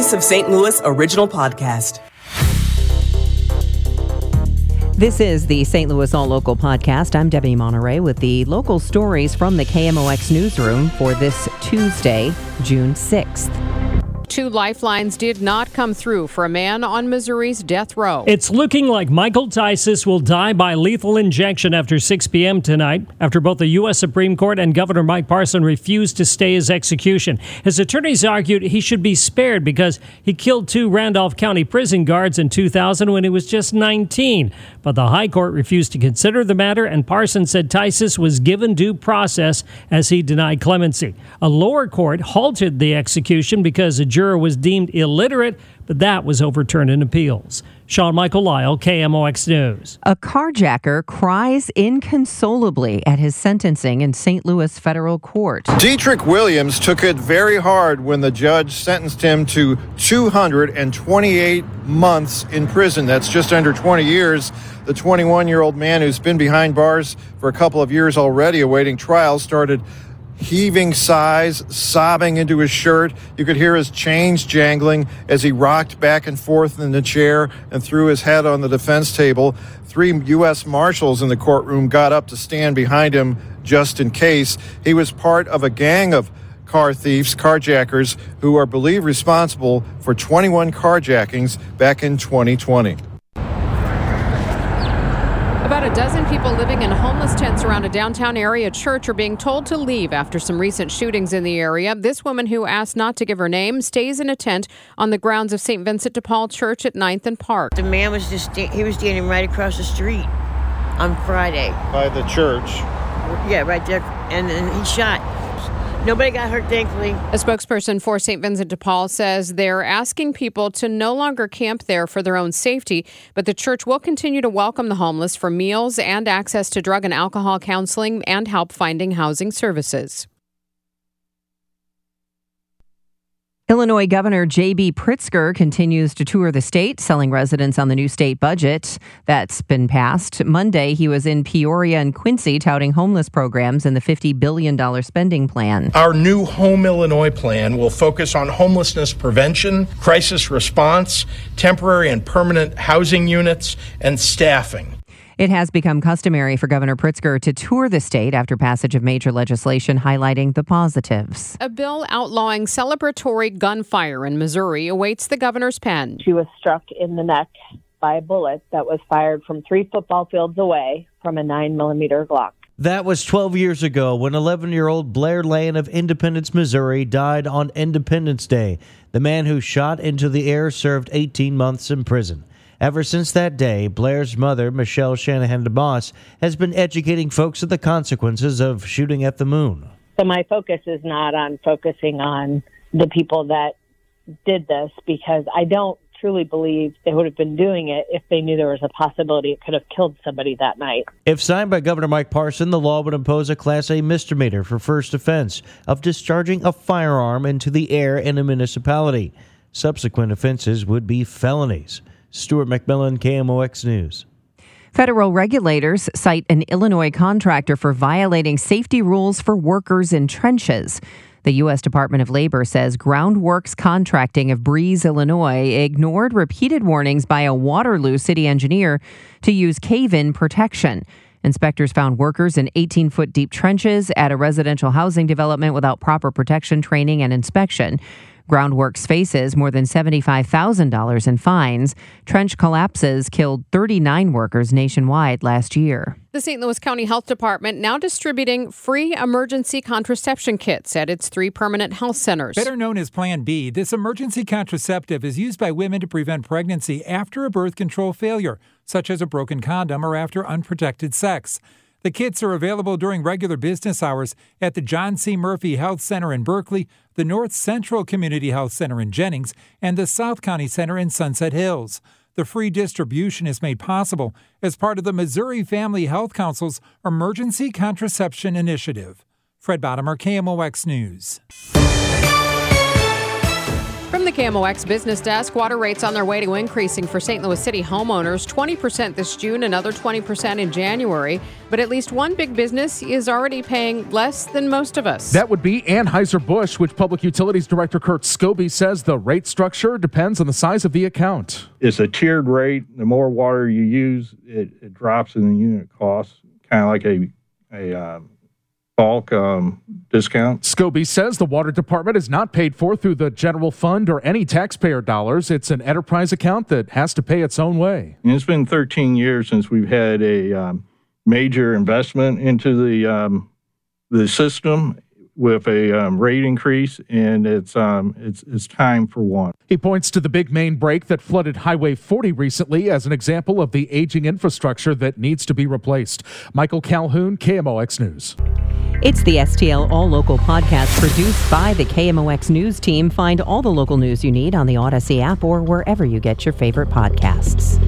Voice of St. Louis original podcast. This is the St. Louis All Local podcast. I'm Debbie Monterrey with the local stories from the KMOX newsroom for this Tuesday, June 6th. Two lifelines did not come through for a man on Missouri's death row. It's looking like Michael Tisius will die by lethal injection after 6 p.m. tonight, after both the U.S. Supreme Court and Governor Mike Parson refused to stay his execution. His attorneys argued he should be spared because he killed two Randolph County prison guards in 2000 when he was just 19. But the High Court refused to consider the matter, and Parson said Tisius was given due process as he denied clemency. A lower court halted the execution because a juror was deemed illiterate, but that was overturned in appeals. Sean Michael Lyle, KMOX News. A carjacker cries inconsolably at his sentencing in St. Louis federal court. Dietrich Williams took it very hard when the judge sentenced him to 228 months in prison. That's just under 20 years. The 21 year old man who's been behind bars for a couple of years already awaiting trial started heaving sighs, sobbing into his shirt. You could hear his chains jangling as he rocked back and forth in the chair and threw his head on the defense table. Three U.S. Marshals in the courtroom got up to stand behind him just in case. He was part of a gang of car thieves, carjackers, who are believed responsible for 21 carjackings back in 2020. About a dozen people living in homeless tents around a downtown area church are being told to leave after some recent shootings in the area. This woman who asked not to give her name stays in a tent on the grounds of St. Vincent de Paul Church at 9th and Park. The man was just he was standing right across the street on Friday. By the church. Yeah, right there. And then he shot. Nobody got hurt, thankfully. A spokesperson for St. Vincent de Paul says they're asking people to no longer camp there for their own safety, but the church will continue to welcome the homeless for meals and access to drug and alcohol counseling and help finding housing services. Illinois Governor J.B. Pritzker continues to tour the state, selling residents on the new state budget that's been passed. Monday, he was in Peoria and Quincy touting homeless programs and the $50 billion spending plan. Our new Home Illinois plan will focus on homelessness prevention, crisis response, temporary and permanent housing units, and staffing. It has become customary for Governor Pritzker to tour the state after passage of major legislation highlighting the positives. A bill outlawing celebratory gunfire in Missouri awaits the governor's pen. She was struck in the neck by a bullet that was fired from three football fields away from a 9 millimeter Glock. That was 12 years ago when 11 year old Blair Lane of Independence, Missouri died on Independence Day. The man who shot into the air served 18 months in prison. Ever since that day, Blair's mother, Michelle Shanahan DeMoss, has been educating folks of the consequences of shooting at the moon. So my focus is not on focusing on the people that did this because I don't truly believe they would have been doing it if they knew there was a possibility it could have killed somebody that night. If signed by Governor Mike Parson, the law would impose a Class A misdemeanor for first offense of discharging a firearm into the air in a municipality. Subsequent offenses would be felonies. Stuart McMillan, KMOX News. Federal regulators cite an Illinois contractor for violating safety rules for workers in trenches. The U.S. Department of Labor says Groundworks Contracting of Breese, Illinois, ignored repeated warnings by a Waterloo city engineer to use cave in protection. Inspectors found workers in 18 foot deep trenches at a residential housing development without proper protection training and inspection. Groundworks faces more than $75,000 in fines. Trench collapses killed 39 workers nationwide last year. The St. Louis County Health Department now distributing free emergency contraception kits at its three permanent health centers. Better known as Plan B, this emergency contraceptive is used by women to prevent pregnancy after a birth control failure, such as a broken condom or after unprotected sex. The kits are available during regular business hours at the John C. Murphy Health Center in Berkeley, the North Central Community Health Center in Jennings, and the South County Center in Sunset Hills. The free distribution is made possible as part of the Missouri Family Health Council's Emergency Contraception Initiative. Fred Bodimer, KMOX News. From the KMOX Business Desk. Water rates on their way to increasing for St. Louis City homeowners 20% this June, another 20% in January. But at least one big business is already paying less than most of us. That would be Anheuser-Busch, which Public Utilities Director Kurt Skouby says the rate structure depends on the size of the account. It's a tiered rate. The more water you use, it, it drops in the unit cost, kind of like a, a um, bulk um, discount. Skouby says the water department is not paid for through the general fund or any taxpayer dollars. It's an enterprise account that has to pay its own way. And it's been 13 years since we've had a um, major investment into the um, the system with a um, rate increase, and it's um, it's it's time for one. He points to the big main break that flooded Highway 40 recently as an example of the aging infrastructure that needs to be replaced. Michael Calhoun, KMOX News. It's the STL All Local podcast produced by the KMOX News team. Find all the local news you need on the Audacy app or wherever you get your favorite podcasts.